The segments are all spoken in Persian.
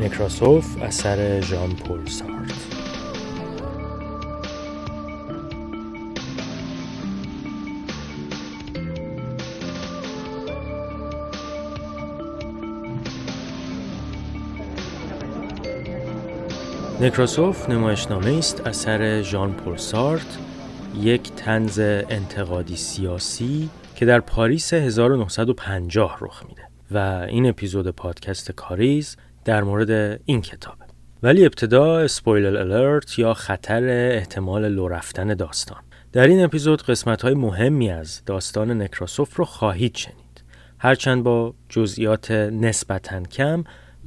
نکراسوف اثر ژان پل سارت نکراسوف نمایشنامه است اثر ژان پل سارت یک تنز انتقادی سیاسی که در پاریس 1950 رخ میده و این اپیزود پادکست کاریز در مورد این کتابه ولی ابتدا اسپویلر الرت یا خطر احتمال لو رفتن داستان. در این اپیزود قسمت های مهمی از داستان نکراسوف رو خواهید شنید. هرچند با جزئیات نسبتا کم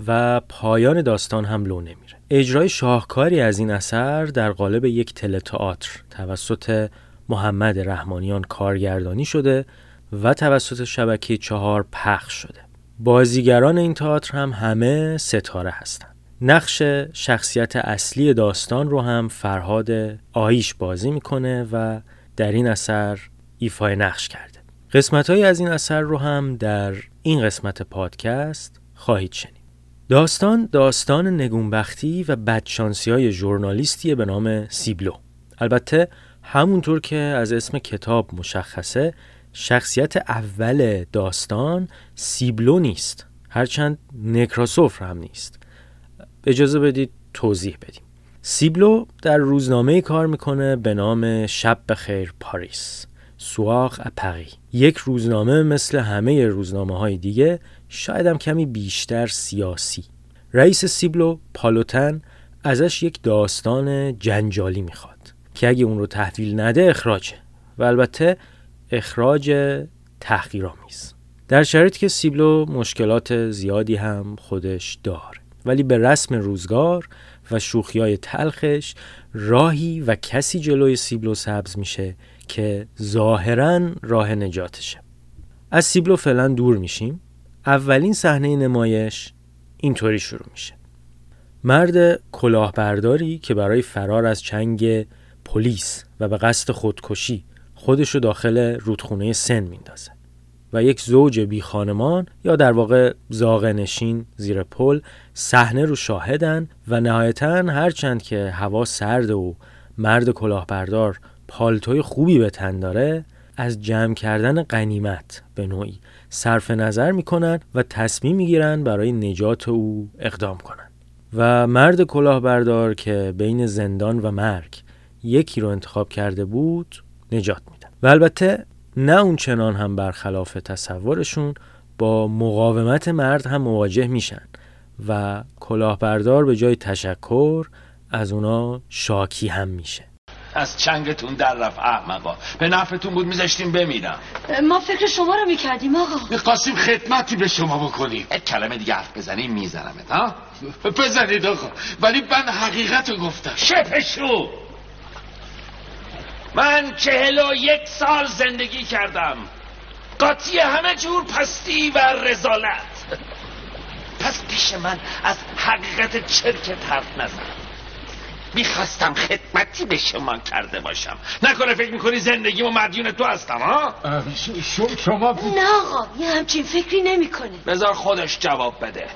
و پایان داستان هم لو نمیره. اجرای شاهکاری از این اثر در قالب یک تئاتر توسط محمد رحمانیان کارگردانی شده و توسط شبکه چهار پخش شده. بازیگران این تئاتر هم همه ستاره هستند. نقش شخصیت اصلی داستان رو هم فرهاد آیش بازی می‌کنه و در این اثر ایفای نقش کرده. قسمت از این اثر رو هم در این قسمت پادکست خواهید شنید. داستان داستان نگونبختی و بدشانسی های ژورنالیستیه به نام سیبلو. البته همونطور که از اسم کتاب مشخصه شخصیت اول داستان سیبلو نیست. هرچند نکراسوف هم نیست. اجازه بدید توضیح بدیم. سیبلو در روزنامه کار می‌کنه به نام شب بخیر پاریس سواق اپری یک روزنامه مثل همه روزنامه های دیگه شاید هم کمی بیشتر سیاسی. رئیس سیبلو پالوتن ازش یک داستان جنجالی می‌خواد که اگه اون رو تحویل نده اخراجه. و البته اخراج تحقیرآمیز. در شرایطی که سیبلو مشکلات زیادی هم خودش داره ولی به رسم روزگار و های تلخش راهی و کسی جلوی سیبلو سبز میشه که ظاهرا راه نجاتشه. از سیبلو فعلا دور میشیم. اولین صحنه نمایش اینطوری شروع میشه. مرد کلاهبرداری که برای فرار از چنگ پلیس و به قصد خودکشی خودشو داخل رودخونه سن میندازه و یک زوج بی خانمان یا در واقع زاغه نشین زیر پل صحنه رو شاهدن و نهایتا هرچند که هوا سرد و مرد کلاهبردار پالتوی خوبی به تن داره از جمع کردن قنیمت به نوعی صرف نظر می‌کنن و تصمیم می‌گیرن برای نجات او اقدام کنن. و مرد کلاهبردار که بین زندان و مرگ یکی رو انتخاب کرده بود نجات و البته نه اون چنان هم برخلاف تصورشون با مقاومت مرد هم مواجه میشن و کلاهبردار به جای تشکر از اونا شاکی هم میشه. از چنگتون در رفت احمقا. به نفعتون بود میذاشتیم بمیرم. ما فکر شما رو می‌کردیم آقا. می‌خواستیم خدمتی به شما بکنیم. یک کلمه دیگه حرف بزنیم میزنمت ها؟ بزنید آقا. ولی من حقیقت رو گفتم. شپشو! من چهل و یک سال زندگی کردم. قاطی همه جور پستی و رزالت. پس پیش من از حقیقت چرکت حرف نزن می‌خواستم خدمتی به شما کرده باشم. نکنه فکر می‌کنی زندگی و مدیون تو هستم ها؟ شما نه آقا یه همچین فکری نمی‌کنه. بذار خودش جواب بده.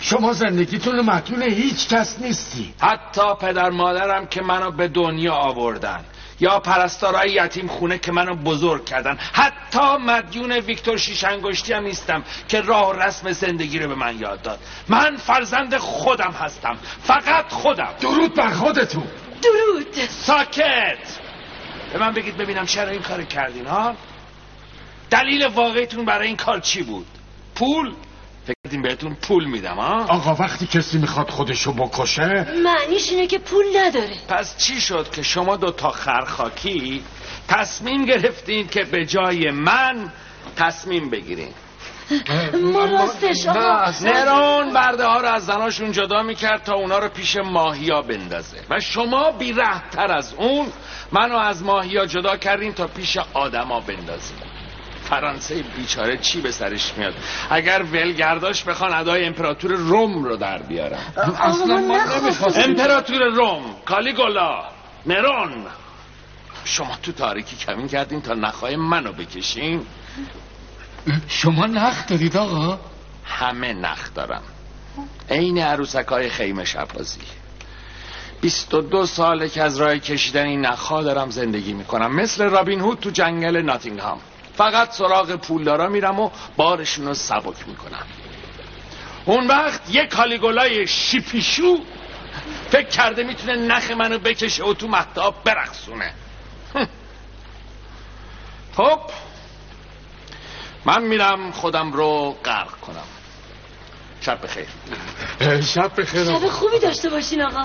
شما زندگیتون مدیون هیچ کس نیستی. حتی پدر مادرم که منو به دنیا آوردن. یا پرستارای یتیم خونه که منو بزرگ کردن. حتی مدیون ویکتور شیشنگشتی هم نیستم که راه رسم زندگی رو به من یاد داد. من فرزند خودم هستم. فقط خودم. درود بر خودتون. درود. ساکت. به من بگید ببینم چرا این کار کردین ها؟ دلیل واقعیتون برای این کار چی بود؟ پول؟ فکر بهتون پول میدم ها؟ آقا وقتی کسی می‌خواد خودشو بکشه؟ معنیش اینه که پول نداره. پس چی شد که شما دو تا خرخاکی تصمیم گرفتین که به جای من تصمیم بگیرین؟ ما راستش آقا. نرون برده ها رو از زناشون جدا می‌کرد تا اونا رو پیش ماهیا بندازه. و شما بی تر از اون منو از ماهیا جدا کردین تا پیش آدما بندازین. فرانسه بیچاره چی به سرش میاد؟ اگر ولگرداش بخوان ادای امپراتور روم رو در بیارن. اصلا ما امپراتور روم کالیگولا نرون شما تو تاریکی کمین کردین تا نخواهی منو بکشین؟ شما نخ دارید آقا؟ همه نخ دارم. عین عروسک های خیمه شبازی. بیست و دو ساله که از راه کشیدن این نخها دارم زندگی می‌کنم. مثل رابین هود تو جنگل ناتینگهام. فقط سراغ پولدارا میرم و بارشون رو سبک می‌کنم. اون وقت یک کالیگولای شیپیشو فکر کرده می‌تونه نخ منو بکشه و تو محتاب برقصونه. خب من میرم خودم رو غرق کنم. شب بخیر. شب بخیر. شب خوبی داشته باشین آقا.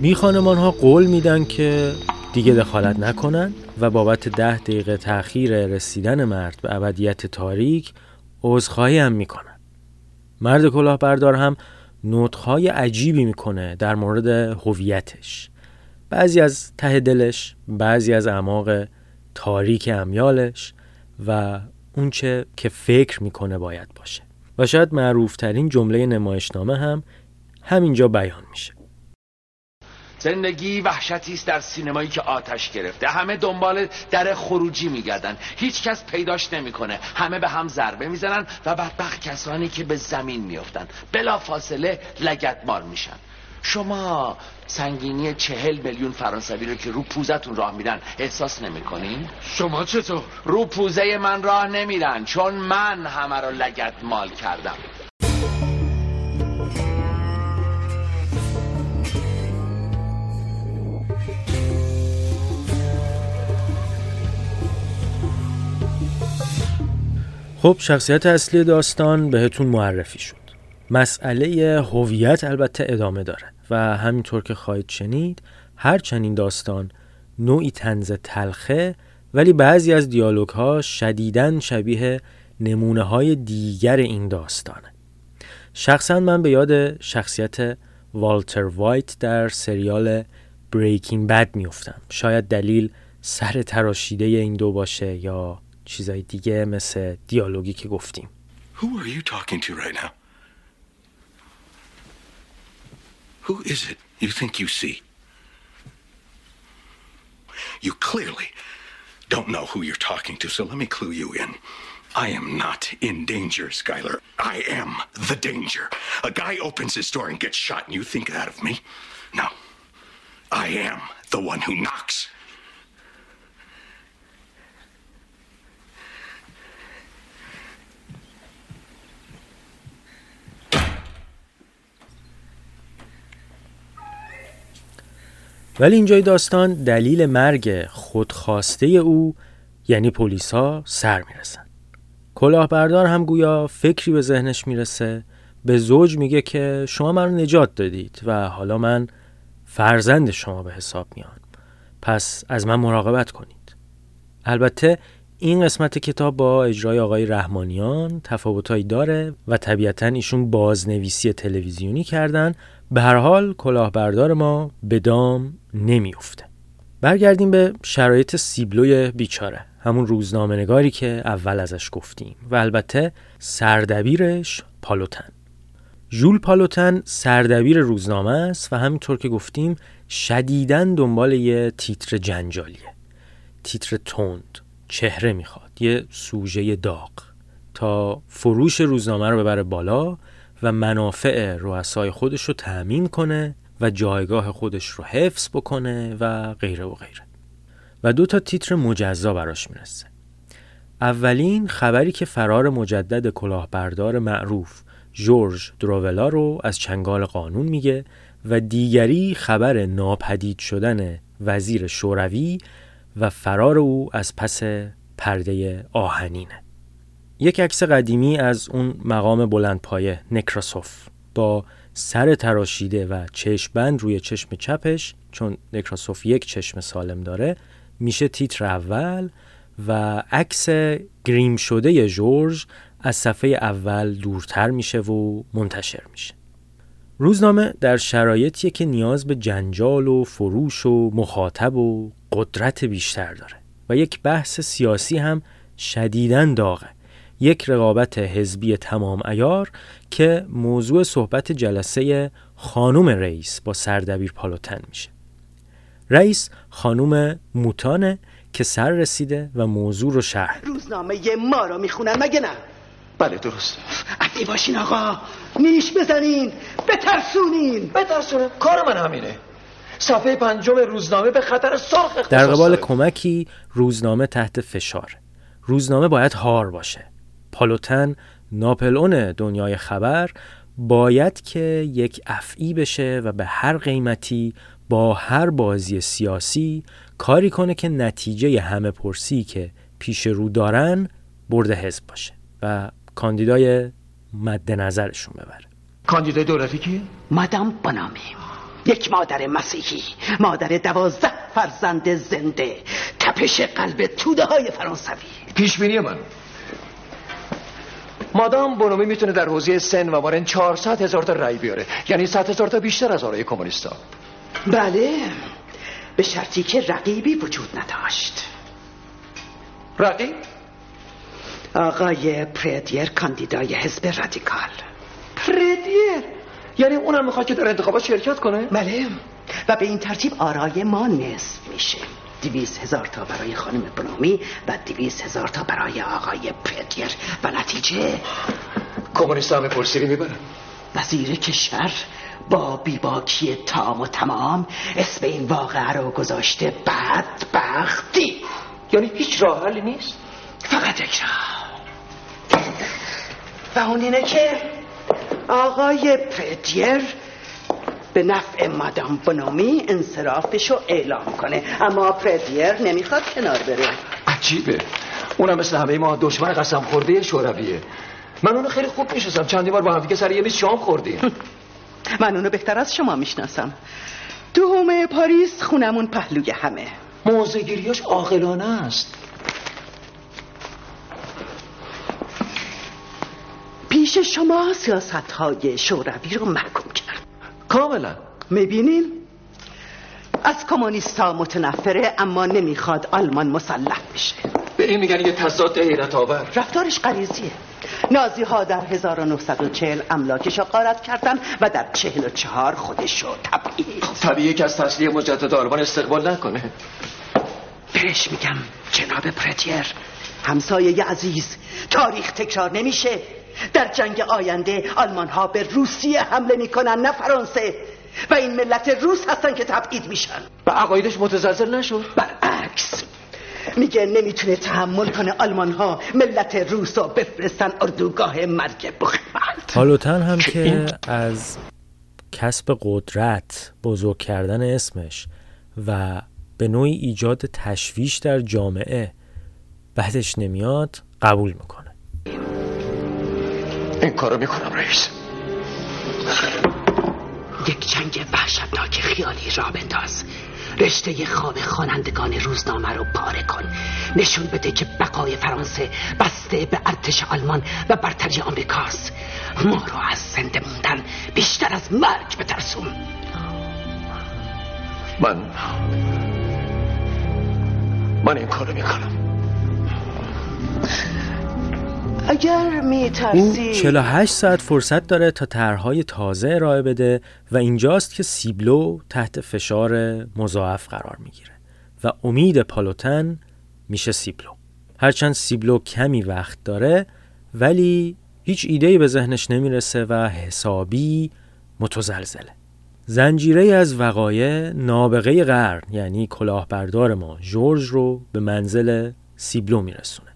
می خانمان ها قول میدن که دیگه دخالت نکنن و بابت ده دقیقه تأخیر رسیدن مرد به ابدیت تاریک عذرخواهی هم می‌کنن مرد کلاهبردار هم نطخهای عجیبی می‌کنه در مورد هویتش. بعضی از ته دلش بعضی از اعماق تاریک امیالش و اونچه که فکر می‌کنه باید باشه. و شاید معروفترین جمله نمایشنامه هم همینجا بیان میشه. زندگی وحشتی است در سینمایی که آتش گرفته. همه دنبال در خروجی میگردن. هیچ کس پیداش نمی‌کنه. همه به هم ضربه می‌زنن و بدبخت کسانی که به زمین میافتن بلا فاصله لگدمال میشن. شما سنگینی چهل میلیون فرانسوی رو که رو پوزتون راه میرن احساس نمی‌کنین؟ شما چطور؟ رو پوزه من راه نمیرن چون من همه رو لگت مال کردم. خب شخصیت اصلی داستان بهتون معرفی شد. مسئله هویت البته ادامه داره و همینطور که خواهید شنید هر چنین داستان نوعی تنز تلخه ولی بعضی از دیالوگ ها شدیدن شبیه نمونه های دیگر این داستانه. شخصا من به یاد شخصیت والتر وایت در سریال بریکینگ بد میفتم شاید دلیل سر تراشیده این دو باشه یا چیزای دیگه مثل دیالوگی که گفتیم Who are you talking to right now? Who is it you think you see? You clearly don't know who you're talking to, so let me clue you in. I am not in danger, Skylar. I am the danger. A guy opens his door and gets shot, and you think that of me? No. I am the one who knocks. ولی اینجای داستان دلیل مرگ خودخواسته او یعنی پلیسا سر می‌رسن. کلاهبردار هم گویا فکری به ذهنش می‌رسه به زوج میگه که شما من رو نجات دادید و حالا من فرزند شما به حساب میان پس از من مراقبت کنید. البته این قسمت کتاب با اجرای آقای رحمانیان تفاوتهایی داره و طبیعتا ایشون بازنویسی تلویزیونی کردن به هر حال کلاهبردار ما به دام نمیافته. برگردیم به شرایط سیبلوی بیچاره همون روزنامه نگاری که اول ازش گفتیم و البته سردبیرش پالوتن. ژول پالوتن سردبیر روزنامه است و همینطور که گفتیم شدیدن دنبال یه تیتر جنجالیه. تیتر تند چهره می‌خواد یه سوژه داغ. تا فروش روزنامه رو ببره بالا و منافع رؤسای خودش رو تأمین کنه و جایگاه خودش رو حفظ بکنه و غیره و غیره. و دو تا تیتر مجزا براش می‌رسه. اولین خبری که فرار مجدد کلاهبردار معروف جورج دروولا رو از چنگال قانون میگه و دیگری خبر ناپدید شدن وزیر شوروی و فرار او از پس پرده آهنینه. یک عکس قدیمی از اون مقام بلندپایه نکراسوف با سر تراشیده و چشمبند روی چشم چپش چون نکراسوف یک چشم سالم داره میشه تیتر اول و عکس گریم شده جورج از صفحه اول دورتر میشه و منتشر میشه. روزنامه در شرایطیه که نیاز به جنجال و فروش و مخاطب و قدرت بیشتر داره و یک بحث سیاسی هم شدیداً داغه. یک رقابت حزبی تمام ایار که موضوع صحبت جلسه خانوم رئیس با سردبیر پالوتن میشه. رئیس خانوم موتانه که سر رسیده و موضوع رو شرح روزنامه ما رو می‌خونن مگه نه؟ بله درست. عدی باشین آقا. نیش بزنین. بترسونین. بترسونین. کار من همینه. صفحه پنجم روزنامه به خطر سرخ در قبال کمکی روزنامه تحت فشار. روزنامه باید هار باشه. پالوتن ناپلئون دنیای خبر باید که یک افعی بشه و به هر قیمتی با هر بازی سیاسی کاری کنه که نتیجه همه پرسی که پیش رو دارن برده حزب باشه و کاندیدای مد نظرشون ببره. کاندیدای دولتی کی؟ مدام بنامی. یک مادر مسیحی مادر دوازده فرزند زنده تپش قلب توده های فرانسوی. پیش بینی من. مادام بونومی می‌تونه در حوزه سن و مارن 400 هزار تا رأی بیاره. یعنی 100 هزار تا بیشتر از آرای کمونیستا. بله. به شرطی که رقیبی وجود نداشت. رقیب؟ آقای پردیر کاندیدای حزب رادیکال. پردیر؟ یعنی اونم می‌خواد که در انتخابات شرکت کنه؟ بله. و به این ترتیب آرای ما نصف میشه. دویز هزار تا برای خانم بنامی و دویز هزار تا برای آقای پردیر و نتیجه؟ کمونیست همه پرسیری می‌برن. وزیر کشور با بیباکی تام و تمام اسم این واقعه رو گذاشته بدبختی یعنی هیچ راه حلی نیست؟ فقط یک و اون اینه که آقای پردیر به نفع مادام بنامی انصرافش رو اعلام کنه. اما پردیر نمی‌خواد کنار بره. عجیبه. اونم مثل همه ما دشمن قسم خورده شورویه. من اونو خیلی خوب می‌شناسم. چندی بار با هم دیگه سر یه میز شام خوردیم. من اونو بهتر از شما می‌شناسم. دومه پاریس خونمون پهلوی همه. موزگیریاش عاقلانه است. پیش شما سیاست های شوروی رو محکوم کرد. کاملا. می‌بینین؟ از کمونیستا متنفره اما نمی‌خواد آلمان مسلح بشه. به این میگن یه تضاد حیرت آور. رفتارش غریزیه. نازی ها در 1940 املاکش رو قارت کردن و در 44 خودش رو تبعید. طبیعیه که از تسلیه مجدد آلمان استقبال نکنه. بهش میگم جناب پرتیر. همسایه عزیز تاریخ تکرار نمیشه. در جنگ آینده آلمان ها به روسیه حمله می‌کنن نه فرانسه. و این ملت روس هستن که تبعید میشن. و عقایدش متزلزل نشد. برعکس. میگه نمی‌تونه تحمل کنه آلمان ها ملت روس رو بفرستن اردوگاه مرگ بخمت هالوتن هم که از کسب قدرت بزرگ کردن اسمش و به نوعی ایجاد تشویش در جامعه بعدش نمیاد قبول می‌کنه. این کارو می‌کنم رئیس. یک جنگ وحشتناک خیالی را بنداز. رشته خواب خوانندگان روزنامه رو پاره کن. نشون بده که بقای فرانسه بسته به ارتش آلمان و برتری آمریکاست. ما رو از زنده موندن بیشتر از مرگ بترسون. من من این کارو می‌کنم. اگر میترسی او 48 ساعت فرصت داره تا طرحهای تازه ارائه بده و اینجاست که سیبلو تحت فشار مضاعف قرار می‌گیره و امید پالوتن میشه سیبلو. هرچند سیبلو کمی وقت داره ولی هیچ ایدهی به ذهنش نمی‌رسه و حسابی متزلزله. زنجیره از وقایع نابغه قرن یعنی کلاهبردار ما جورج رو به منزل سیبلو میرسونه.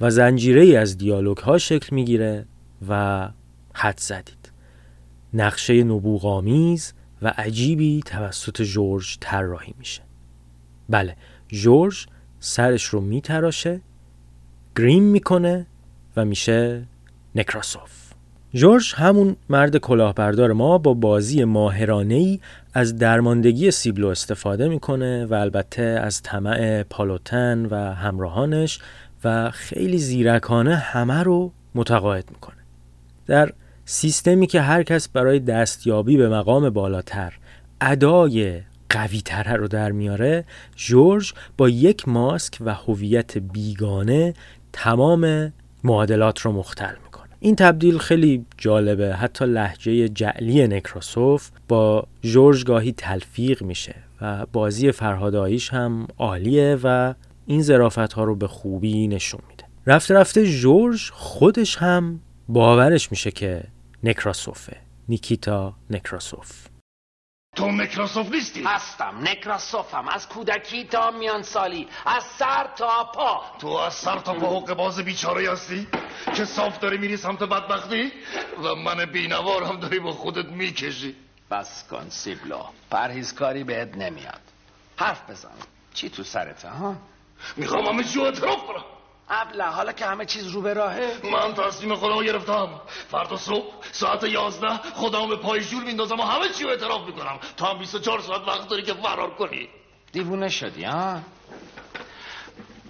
و زنجیره ای از دیالوگ ها شکل می‌گیره و حد زدید. نقشه نبوغامیز و عجیبی توسط جورج طراحی میشه. بله جورج سرش رو میتراشه گریم می‌کنه و میشه نکراسوف. جورج همون مرد کلاهبردار ما با بازی ماهرانه ای از درماندگی سیبلو استفاده می‌کنه و البته از طمع پالوتن و همراهانش و خیلی زیرکانه همه رو متقاعد می‌کنه. در سیستمی که هر کس برای دستیابی به مقام بالاتر ادای قوی تره رو در میاره جورج با یک ماسک و هویت بیگانه تمام معادلات رو مختل می‌کنه. این تبدیل خیلی جالبه. حتی لحجه جعلی نکروسوف با جورج گاهی تلفیق میشه و بازی فرهاداییش هم عالیه و این زرافت ها رو به خوبی نشون میده. رفته رفته جورج خودش هم باورش میشه که نکراسوفه. نیکیتا نکراسوف. تو نکراسوف نیستی؟ هستم. نکراسوفم. از کودکی تا میان سالی از سر تا پا. تو از سر تا پا حق باز بیچاره هستی؟ که صاف داری میری سمت بدبختی؟ و من بینوار هم داری با خودت می‌کشی. بس کن سیبلو. پرهیزکاری بهت نمیاد. حرف بزن. چی تو سرته ها؟ می‌خوام همه چیو اعتراف کنم. ابله حالا که همه چیز رو به راهه. من تصمیم خودم گرفتم. فردا صبح ساعت یازده خودم به پای جور میندازم و همه چی رو اعتراف می‌کنم. تا هم 24 ساعت وقت داری که فرار کنی. دیوونه شدی ها؟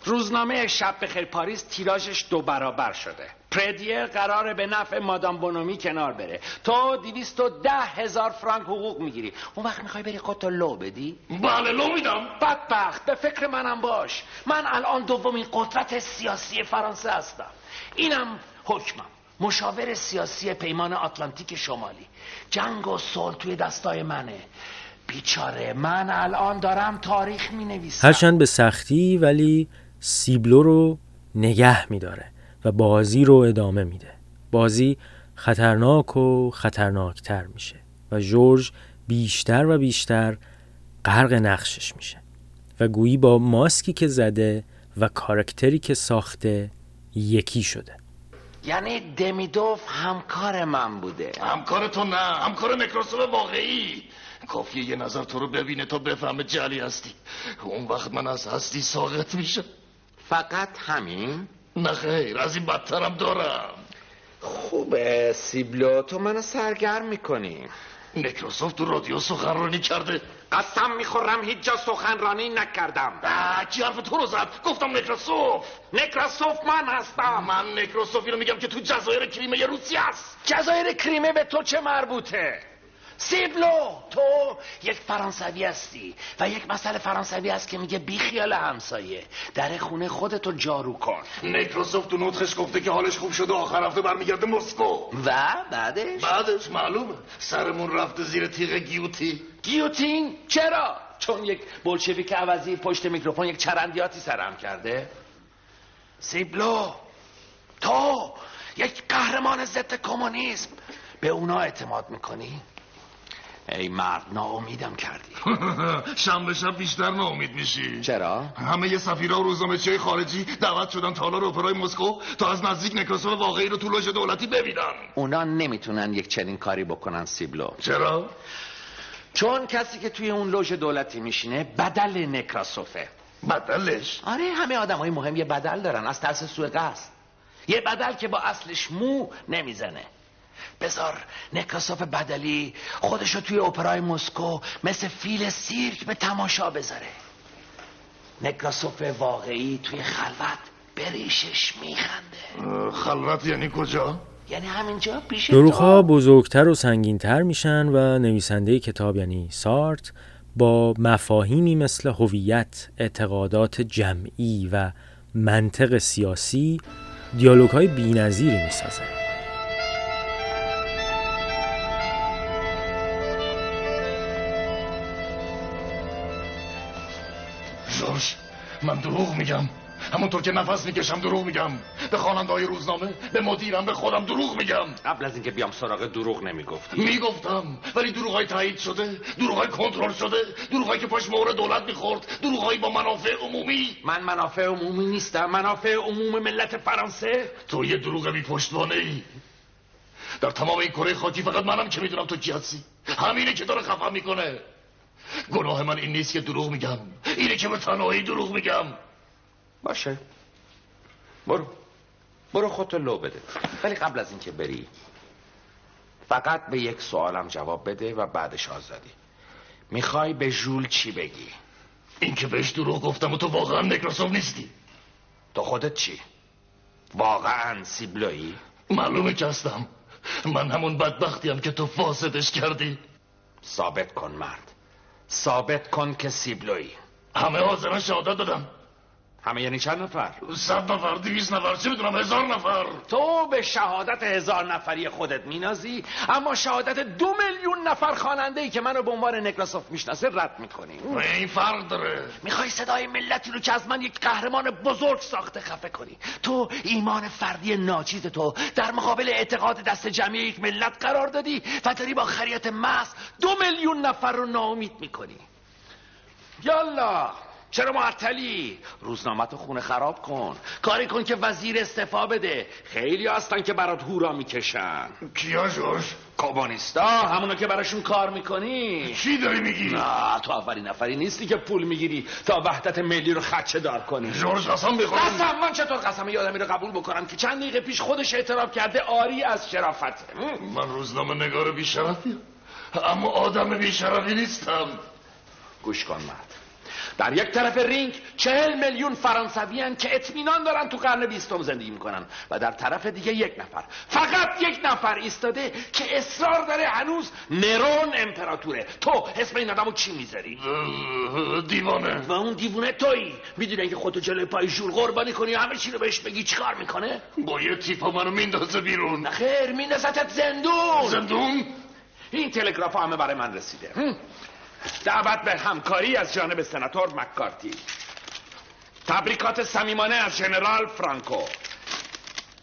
روزنامه شب بخیر پاریس تیراژش دو برابر شده. پردیر قراره به نفع مادام بونومی کنار بره. تو دیویست و ده هزار فرانک حقوق می‌گیری. اون وقت می‌خوای بری خودتو لو بدی؟ بله لو میدم. بدبخت به فکر منم باش. من الان دومین قدرت سیاسی فرانسه هستم. اینم حکمم. مشاور سیاسی پیمان آتلانتیک شمالی. جنگ و صلح توی دستای منه. بیچاره من الان دارم تاریخ می نویسم هرچند به سختی ولی سیبلو رو نگه میداره. و بازی رو ادامه میده. بازی خطرناک و خطرناکتر میشه و جورج بیشتر و بیشتر غرق نقشش میشه و گویی با ماسکی که زده و کارکتری که ساخته یکی شده. یعنی دمیدوف همکار من بوده. همکار تو نه همکار نکروسوف واقعی. کافیه یه نظر تو رو ببینه تا بفهمه جلی هستی. اون وقت من از هستی ساقط میشه فقط همین؟ نه خیر از این بدترم دارم. خوبه سیبلو تو منو سرگرم می‌کنی. نکروسوف تو رادیو سخنرانی کرده. قسم می‌خورم هیچ جا سخنرانی نکردم. کی حرف تو رو زد؟ گفتم نکروسوف نکروسوف من هستم. من نکروسوفی رو میگم که تو جزایر کریمه روسی هست. جزایر کریمه به تو چه مربوطه؟ سیبلو تو یک فرانسوی هستی و یک مسئله فرانسوی هست که میگه بی خیال همسایه. در خونه خودتو جارو کن. نیکروسوف تو نوتخش گفته که حالش خوب شده آخر هفته برمیگرده مسکو. و بعدش؟ بعدش معلومه. سرمون رفته زیر تیغ گیوتی. گیوتین؟ چرا؟ چون یک بلشویک عوضی پشت میکروفون یک چرندیاتی سرم کرده. سیبلو تو یک قهرمان ضد کمونیسم. به اونا اعتماد می‌کنی؟ ای مرد ناامیدم کردی. شنبه شب بیشتر ناامید میشی. چرا؟ همه یه سفیرها و روزنامه چه خارجی دعوت شدن تالار اپرای مسکو تا از نزدیک نکروسوف واقعی رو تو لوژ دولتی ببینن. اونا نمی‌تونن یک چنین کاری بکنن سیبلو. چرا؟ چون کسی که توی اون لوژ دولتی میشینه بدل نکراسوفه. بدلش؟ آره همه آدم های مهم یه بدل دارن از ترس سوء قصد. یه بدل که با اصلش مو نمی‌زنه. بذار نکراسوف بدلی خودشو توی اپرای مسکو مثل فیل سیرک به تماشا بذاره نکراسوف واقعی توی خلوت بریشش میخنده خلوت یعنی کجا؟ یعنی همینجا پیش دروغها بزرگتر و سنگینتر میشن و نویسنده کتاب یعنی سارت با مفاهیمی مثل هویت، اعتقادات جمعی و منطق سیاسی دیالوگ های بی نظیری. من دروغ میگم. همونطور که نفس می‌کشم دروغ میگم. به خواننده های روزنامه به مدیرم به خودم دروغ میگم. قبل از اینکه بیام سراغ دروغ نمی‌گفتی می‌گفتم ولی دروغ های تایید شده دروغ های کنترل شده دروغ های که پاش مهر دولت می‌خورد دروغ های با منافع عمومی. من منافع عمومی نیستم منافع عموم ملت فرانسه. تو یه دروغ بی پشتوانه ای در تمام این کره خاکی فقط منم که می‌دونم تو کی هستی. همینه که داره خفا می‌کنه. گناه من این نیست که دروغ میگم. اینه که به تنهایی دروغ میگم. باشه. برو. برو خودتو لو بده. ولی قبل از اینکه بری فقط به یک سوالم جواب بده و بعدش آزادی. می‌خوای به ژول چی بگی؟ این که بهش دروغ گفتم و تو واقعا نکراسوف نیستی. تو خودت چی؟ واقعا سیبلویی؟ معلومه که هستم. من همون بدبختیم که تو فاسدش کردی. ثابت کن مرد. ثابت کن که سیبلوی همه حاضران شهادت دادم همه یعنی چند نفر؟ صد نفر دیویز نفر چه می‌دونم هزار نفر. تو به شهادت هزار نفری خودت مینازی اما شهادت دو میلیون نفر خواننده ای که منو به عنوان نکراسوف می‌شناسه رد می‌کنی. این فرق داره. می‌خوای صدای ملتی رو که از من یک قهرمان بزرگ ساخته خفه کنی. تو ایمان فردی ناچیز تو در مقابل اعتقاد دست جمعی یک ملت قرار دادی و داری با خریت محض دو میلیون نفر رو ناامید می‌کنی. یالا. چرا معطلی؟ روزنامت خونه خراب کن. کاری کن که وزیر استفا بده. خیلی هستن که برات هورا می‌کشن. کیا جورج؟ کابانیستا همونو که براشون کار می‌کنی. چی داری میگی؟ نه تو اولین نفری نیستی که پول می‌گیری تا وحدت ملی رو خدچه دار کنی. جورج قسم بخورم قسم من چطور قسم یادمی رو قبول بکنم که چند دقیقه پیش خودش اعتراف کرده آری از شرافته؟ من روزنامه نگار بیشرفی اما آدم بیشرفی نیستم. گوش کن مرد. در یک طرف رینگ چهل میلیون فرانسوی که اطمینان دارن تو قرن بیستم زندگی می‌کنن و در طرف دیگه یک نفر فقط یک نفر ایستاده که اصرار داره هنوز نرون امپراتوره. تو اسم این آدمو چی می‌ذاری؟ دیوانه. و اون دیوونه تویی می‌دونی که خودتو جلوی پای ژول قربانی کنی همه چی رو بهش بگی چیکار می‌کنه؟ با یه تیپا منو میندازه بیرون. نخیر میندازتت زندون. زندون؟ این تلگراف همه برای من رسیده. دعوت به همکاری از جانب سناتور مکارتی. تبریکات صمیمانه از ژنرال فرانکو.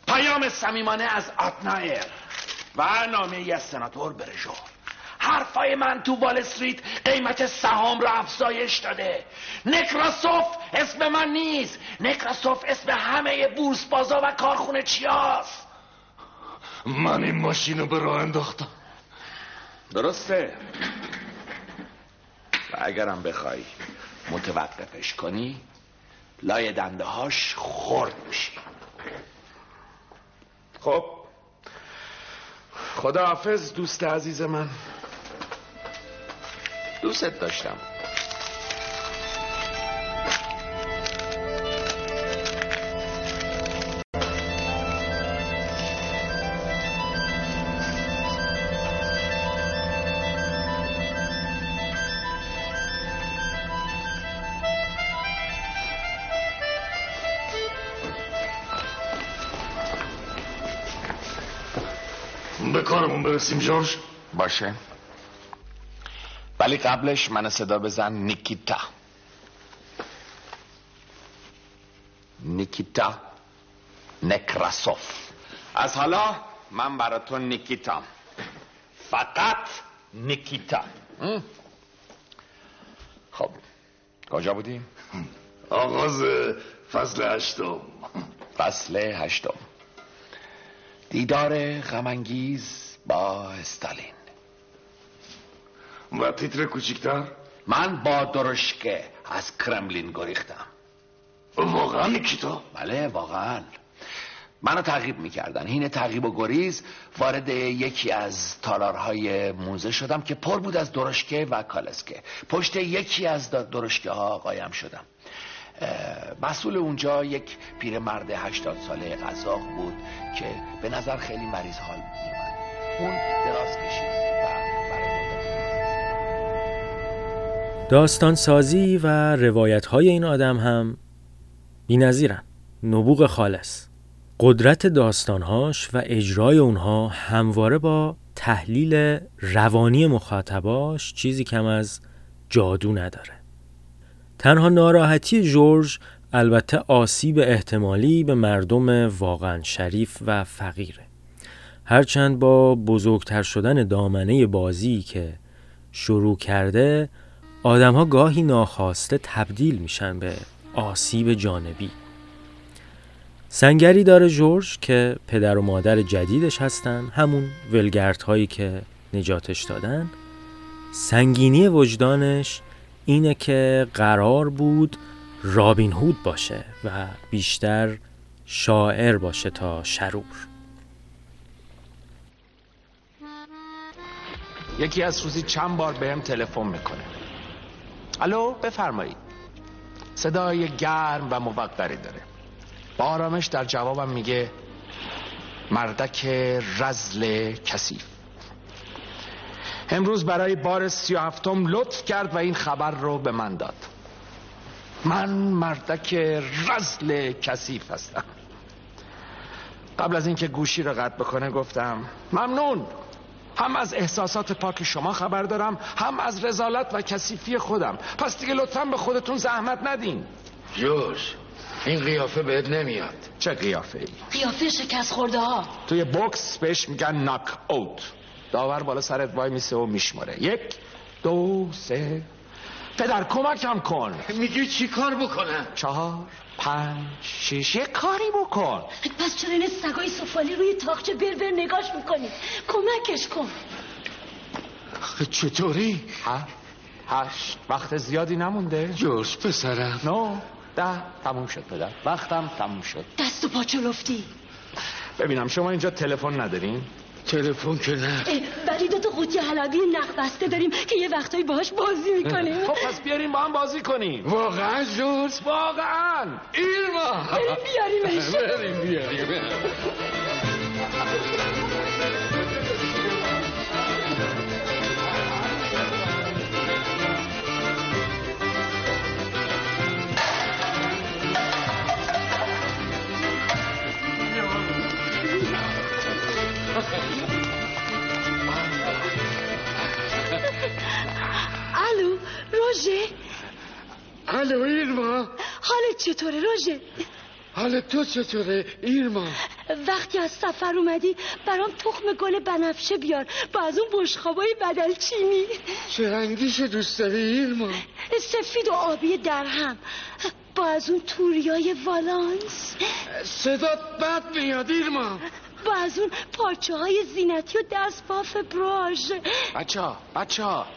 پیام صمیمانه از آتنایر و نامه ای از سناتور برژو. حرفای من تو وال استریت قیمت سهام را افزایش داده. نکراسوف اسم من نیست. نکراسوف اسم همه بورس بازا و کارخونه چیاست؟ من این ماشین رو به راه انداختم. درسته. و اگرم بخوای متوقفش کنی لای دنده هاش خورد میشی. خب خداحافظ دوست عزیز من. دوستت داشتم. برسیم جورج؟ باشه. ولی قبلش من صدا بزن نیکیتا. نیکیتا. نکراسوف. از حالا من برای تو نیکیتا. فقط نیکیتا? خب کجا بودیم؟ آغاز فصل هشتم. فصل هشتم. دیدار غمانگیز با استالین. و تیتر کوچیکتر؟ من با درشکه از کرملین گریختم. واقعا نیکیتا بله واقعا. منو تعقیب می‌کردن. هین تعقیب و گریز وارد یکی از تالارهای موزه شدم که پر بود از درشکه و کالسکه. پشت یکی از درشکه ها قایم شدم. مسئول اونجا یک پیرمرد هشتاد ساله قزاق بود که به نظر خیلی مریض حال میومد اون دراز کشید داستان سازی و روایت های این آدم هم بی نظیرن. نبوغ خالص. قدرت داستانهاش و اجرای اونها همواره با تحلیل روانی مخاطباش چیزی کم از جادو نداره. تنها ناراحتی جورج البته آسیب احتمالی به مردم واقعا شریف و فقیره. هرچند با بزرگتر شدن دامنه بازی که شروع کرده آدمها گاهی ناخواسته تبدیل میشن به آسیب جانبی. سنگری داره جورج که پدر و مادر جدیدش هستن. همون ولگرد هایی که نجاتش دادن. سنگینی وجدانش اینه که قرار بود رابین هود باشه و بیشتر شاعر باشه تا شرور. یکی از روزی چند بار بهم تلفن می‌کنه. الو بفرمایید. صدای گرم و موقری داره. با آرامش در جوابم میگه مردک رزل کثیف. امروز برای بار سی و هفتم لطف کرد و این خبر رو به من داد. من مردک رزل کثیف هستم. قبل از اینکه گوشی رو قطع بکنه گفتم ممنون. هم از احساسات پاک شما خبر دارم هم از رزالت و کثیفی خودم. پس دیگه لطفا به خودتون زحمت ندین. جوش این قیافه بهت نمیاد. چه قیافه ای؟ قیافه شکست خورده ها توی بوکس بهش میگن ناک اوت. داور بالا سرت وای میسه و میشماره. یک دو سه. پدر کمکم کن. میگی چی کار بکنم چهار پنج شیش یه کاری بکن. پس چرا این سگای سفالی روی تاخچه بر بر نگاش می‌کنی؟ کمکش کن. چطوری؟ هفت هشت. وقت زیادی نمونده. جوش پسرم. نو ده. تموم شد پدر. وقتم تموم شد. دست و پا چلفتی. ببینم شما اینجا تلفن ندارین؟ تلفن که نه ولی دو تا قوطی حلبی نق بسته داریم که یه وقتایی باهاش بازی می‌کنیم. خب پس بیاریم با هم بازی کنیم. واقعا جوش واقعا. ایرما بریم بیاریمش. بریم بیاریم. الو روژه؟ الو ایرما. حالت چطوره روژه؟ حال تو چطوره ایرما؟ وقتی از سفر اومدی برام تخم گل بنفشه بیار. با از اون بشخابای بدل چینی. چه رنگیشو دوست داری ایرما؟ سفید و آبی درهم. با از اون توریای والانس. صدات بد میاد ایرما. با از اون پارچه های زینتی و دست باف براژ. بچه ها بچه ها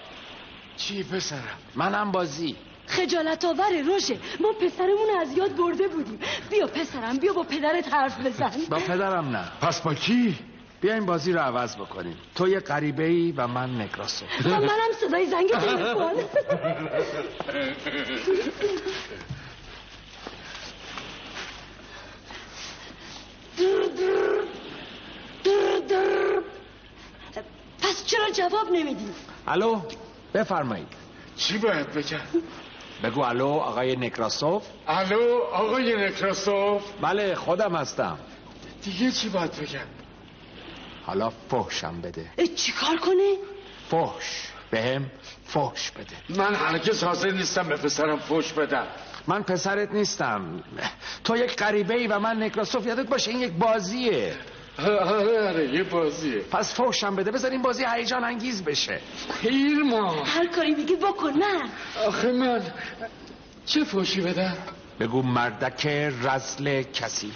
چی پسرم؟ منم بازی. خجالت آوره روشه ما پسرمون از یاد برده بودیم. بیا پسرم بیا با پدرت حرف بزن. با پدرم نه. پس با کی؟ بیاین بازی رو عوض بکنیم. تو یه غریبه ای و من نگراسو. و منم صدای زنگ تلفن. پس چرا جواب نمیدی؟ الو؟ بفرمایید. چی باید بگم؟ بگو الو آقای نکراسوف؟ الو آقای نکراسوف؟ بله خودم هستم. دیگه چی باید بگم؟ حالا فحشم بده. چی کار کنه؟ فحش. بهم فحش بده. من هرگز حاضر نیستم به پسرم فوش بدم. من پسرت نیستم. تو یک غریبه ای و من نکراسوف یادت باشه این یک بازیه. آره آره یه بازیه. پس فحشم بده بذار این بازی هیجان انگیز بشه. ایرما هر کاری میگی بکن نه. آخه من چه فوشی بدم؟ بگو مردک رزل کسی.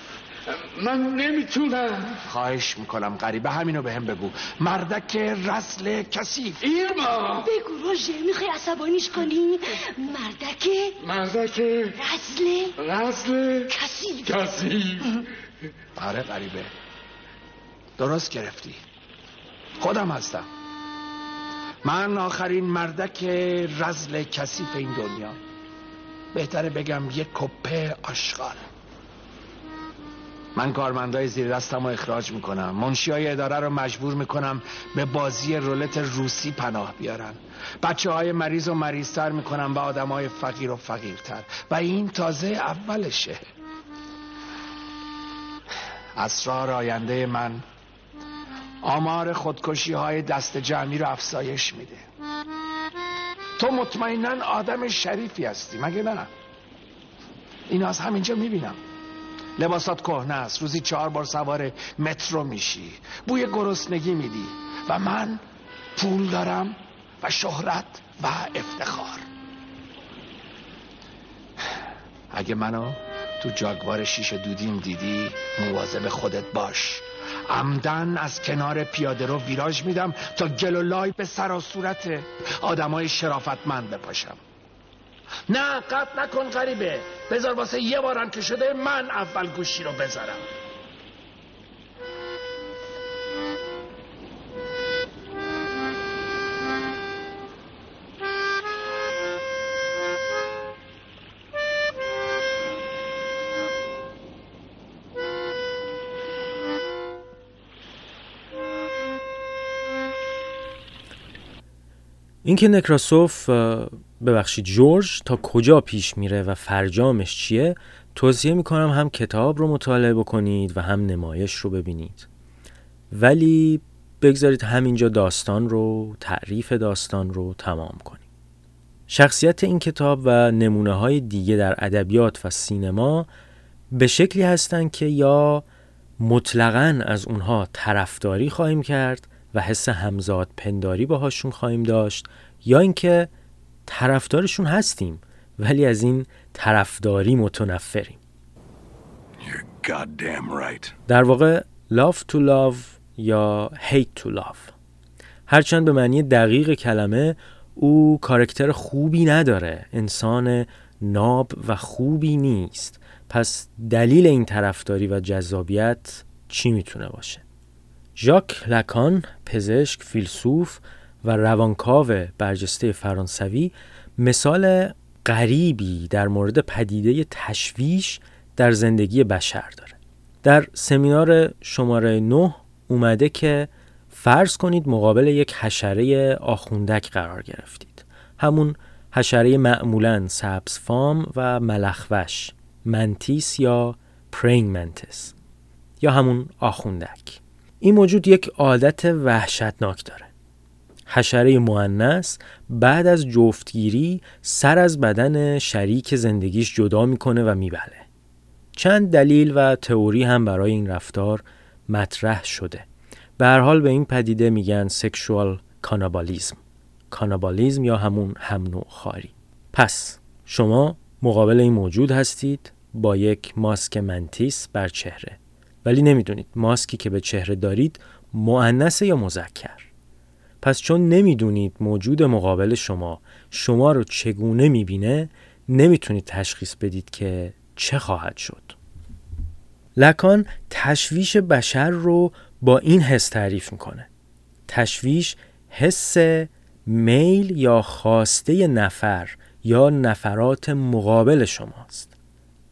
من نمی‌تونم. خواهش می‌کنم غریبه همینو به هم بگو. مردک رزل کسی. ایرما بگو روژه می‌خوای عصبانیش کنی؟ مردکه مردک رزله رزل کسی. کسی. آره غریبه. درست گرفتی. خودم هستم. من آخرین مردک رزل کثیف این دنیا. بهتره بگم یک کپه آشغال. من کارمندای زیر دستم رو اخراج می‌کنم. منشی های اداره رو مجبور می‌کنم به بازی رولت روسی پناه بیارن. بچه های مریض و مریضتر می‌کنم به آدم های فقیر و فقیرتر. و این تازه اولشه اسرار آینده من آمار خودکشی های دست جمعی رو افزایش میده. تو مطمئنا آدم شریفی هستی مگه نه؟ این از همینجا می‌بینم. لباسات کهنه است روزی چهار بار سوار مترو میشی. بوی گرسنگی میدی و من پول دارم و شهرت و افتخار. اگه منو تو جاگوار شیش دودیم دیدی مواظب خودت باش. عمدن از کنار پیاده رو ویراژ میدم تا گل و لای به سر و صورت آدمای شرافتمند بپاشم. نه قطع نکن غریبه. بذار واسه یه بارم که شده من اول گوشی رو بذارم. اینکه نکراسوف ببخشید جورج تا کجا پیش میره و فرجامش چیه توصیه می‌کنم هم کتاب رو مطالعه بکنید و هم نمایش رو ببینید. ولی بگذارید همینجا داستان رو تعریف داستان رو تمام کنیم. شخصیت این کتاب و نمونه های دیگه در ادبیات و سینما به شکلی هستند که یا مطلقا از اونها طرفداری خواهیم کرد و حس همزاد پنداری باهاشون خواهیم داشت یا اینکه طرفدارشون هستیم ولی از این طرفداری متنفریم. در واقع love to love یا hate to love. هرچند به معنی دقیق کلمه او کارکتر خوبی نداره. انسان ناب و خوبی نیست. پس دلیل این طرفداری و جذابیت چی می‌تونه باشه؟ ژاک لکان پزشک فیلسوف و روانکاو برجسته فرانسوی مثال غریبی در مورد پدیده تشویش در زندگی بشر داره. در سمینار شماره 9 اومده که فرض کنید مقابل یک حشره آخوندک قرار گرفتید. همون حشره معمولا سبز فام و ملخوش منتیس یا praying mantis یا همون آخوندک. این موجود یک عادت وحشتناک داره. حشره مونث بعد از جفتگیری سر از بدن شریک زندگیش جدا می‌کنه و می‌بلعه. چند دلیل و تئوری هم برای این رفتار مطرح شده. به هر حال به این پدیده میگن sexual cannibalism cannibalism یا همون هم نوع خواری. پس شما مقابل این موجود هستید با یک ماسک منتیس بر چهره. ولی نمی‌دونید ماسکی که به چهره دارید معنس یا مذکر. پس چون نمی‌دونید موجود مقابل شما شما رو چگونه می‌بینه نمی‌تونید تشخیص بدید که چه خواهد شد. لکان تشویش بشر رو با این حس تعریف می‌کنه. تشویش حس میل یا خواسته نفر یا نفرات مقابل شماست.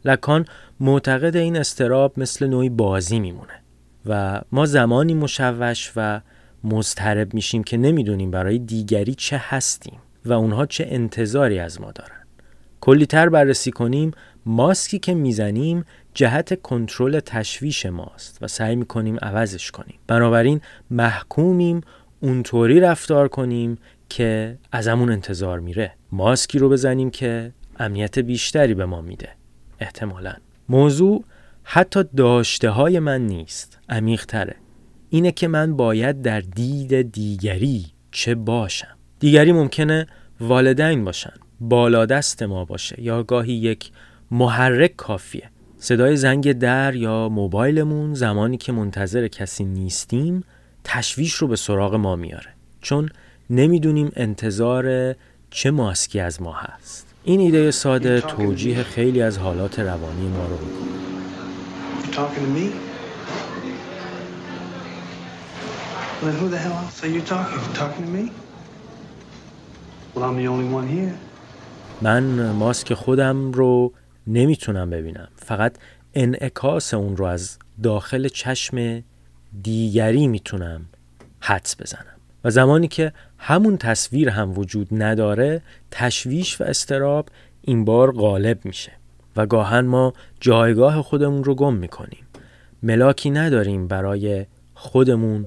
لکان معتقد این استراب مثل نوعی بازی میمونه و ما زمانی مشوش و مضطرب میشیم که نمی‌دونیم برای دیگری چه هستیم و اونها چه انتظاری از ما دارن. کلیتر بررسی کنیم ماسکی که می‌زنیم جهت کنترل تشویش ماست و سعی می‌کنیم عوضش کنیم. بنابراین محکومیم اونطوری رفتار کنیم که ازمون انتظار میره. ماسکی رو بزنیم که امنیت بیشتری به ما میده. احتمالا. موضوع حتی داشته های من نیست. عمیق تره اینه که من باید در دید دیگری چه باشم. دیگری ممکنه والدین باشن بالادست ما باشه یا گاهی یک محرک کافیه. صدای زنگ در یا موبایلمون زمانی که منتظر کسی نیستیم تشویش رو به سراغ ما میاره. چون نمی‌دونیم انتظار چه ماسکی از ما هست. این ایده ساده توجیه خیلی از حالات روانی ما رو می‌کنه. من ماسک خودم رو نمی‌تونم ببینم. فقط انعکاس اون رو از داخل چشم دیگری می‌تونم حدس بزنم. و زمانی که همون تصویر هم وجود نداره تشویش و استراب این بار غالب میشه و گاهن ما جایگاه خودمون رو گم می‌کنیم. ملاکی نداریم برای خودمون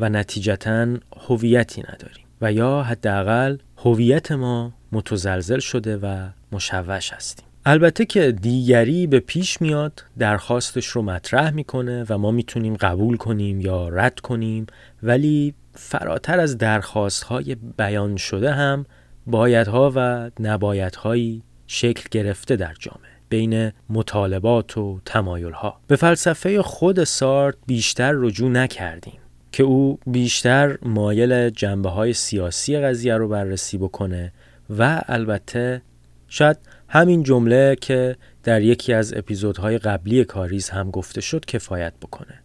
و نتیجتا هویتی نداریم و یا حداقل هویت ما متزلزل شده و مشوش هستیم. البته که دیگری به پیش میاد درخواستش رو مطرح می‌کنه و ما می‌تونیم قبول کنیم یا رد کنیم ولی فراتر از درخواست های بیان شده هم بایدها و نبایدهایی شکل گرفته در جامعه بین مطالبات و تمایلها. به فلسفه خود سارت بیشتر رجوع نکردیم که او بیشتر مایل جنبه های سیاسی قضیه رو بررسی بکنه و البته شاید همین جمله که در یکی از اپیزودهای قبلی کاریز هم گفته شد کفایت بکنه.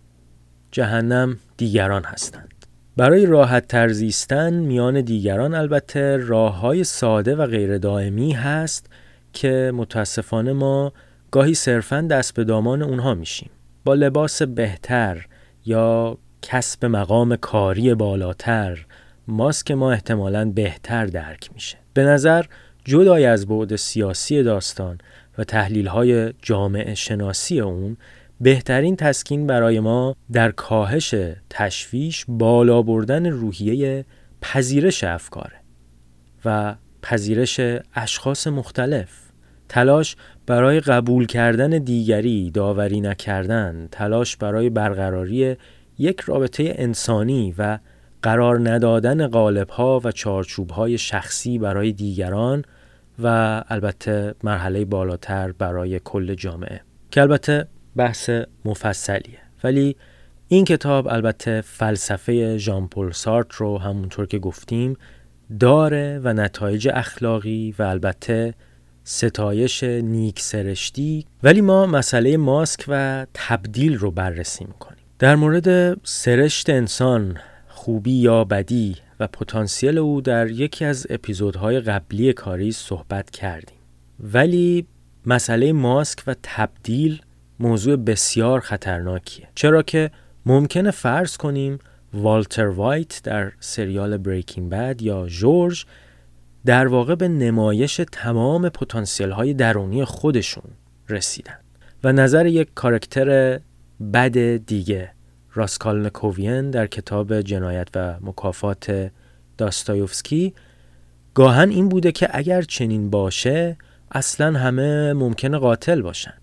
جهنم دیگران هستند. برای راحت ترزیستن میان دیگران البته راه های ساده و غیر دائمی هست که متاسفانه ما گاهی صرفا دست به دامان اونها میشیم. با لباس بهتر یا کسب مقام کاری بالاتر ماسک ما احتمالاً بهتر درک میشه. به نظر جدای از بعد سیاسی داستان و تحلیل های جامعه شناسی اون بهترین تسکین برای ما در کاهش تشویش بالا بردن روحیه پذیرش افکاره و پذیرش اشخاص مختلف. تلاش برای قبول کردن دیگری داوری نکردن تلاش برای برقراری یک رابطه انسانی و قرار ندادن قالبها و چارچوبهای شخصی برای دیگران و البته مرحله بالاتر برای کل جامعه. که البته بحث مفصلیه. ولی این کتاب البته فلسفه ژان پل سارت رو همونطور که گفتیم داره و نتایج اخلاقی و البته ستایش نیک سرشتی. ولی ما مسئله ماسک و تبدیل رو بررسی می‌کنیم. در مورد سرشت انسان خوبی یا بدی و پتانسیل او در یکی از اپیزودهای قبلی کاری صحبت کردیم. ولی مسئله ماسک و تبدیل موضوع بسیار خطرناکیه. چرا که ممکنه فرض کنیم والتر وایت در سریال بریکینگ بد یا جورج در واقع به نمایش تمام پتانسیل های درونی خودشون رسیدن و نظر یک کارکتر بد دیگه راسکالنکووین در کتاب جنایت و مکافات داستایوفسکی گاهن این بوده که اگر چنین باشه اصلا همه ممکنه قاتل باشن.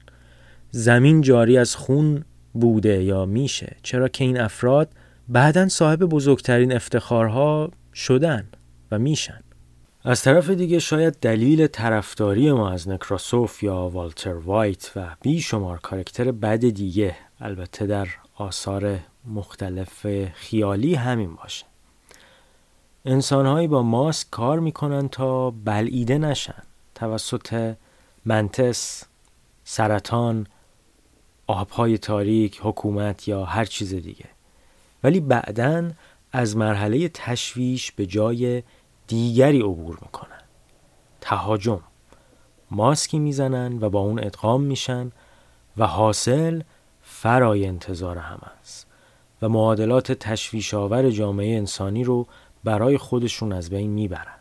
زمین جاری از خون بوده یا میشه؟ چرا که این افراد بعدا صاحب بزرگترین افتخارها شدن و میشن؟ از طرف دیگه شاید دلیل طرفداری ما از نکراسوف یا والتر وایت و بیشمار کارکتر بد دیگه البته در آثار مختلف خیالی همین باشه. انسانهایی با ماسک کار می‌کنن تا بلعیده نشن. توسط منتس، سرطان، آبهای تاریک، حکومت یا هر چیز دیگه. ولی بعدا از مرحله تشویش به جای دیگری عبور می‌کنن. تهاجم. ماسکی می‌زنن و با اون ادغام میشن و حاصل فرای انتظار هم است و معادلات تشویشاور جامعه انسانی رو برای خودشون از بین می‌برن.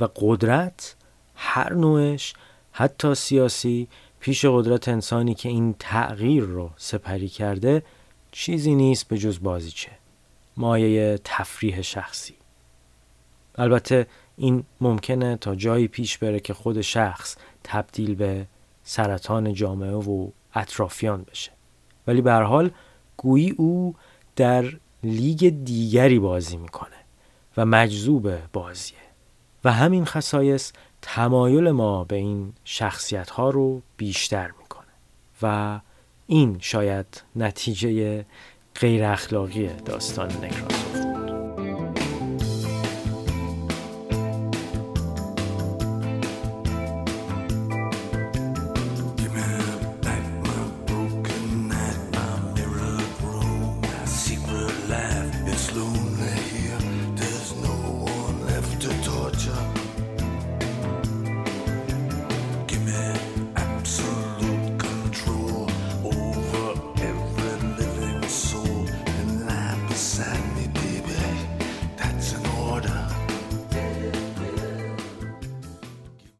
و قدرت هر نوعش حتی سیاسی پیش قدرت انسانی که این تغییر رو سپری کرده چیزی نیست به جز بازیچه مایه تفریح شخصی. البته این ممکنه تا جایی پیش بره که خود شخص تبدیل به سرطان جامعه و اطرافیان بشه. ولی به حال گویی او در لیگ دیگری بازی می‌کنه و مجذوب بازیه. و همین خصایص تمایل ما به این شخصیت ها رو بیشتر می‌کنه و این شاید نتیجه غیر اخلاقی داستان نکراسوف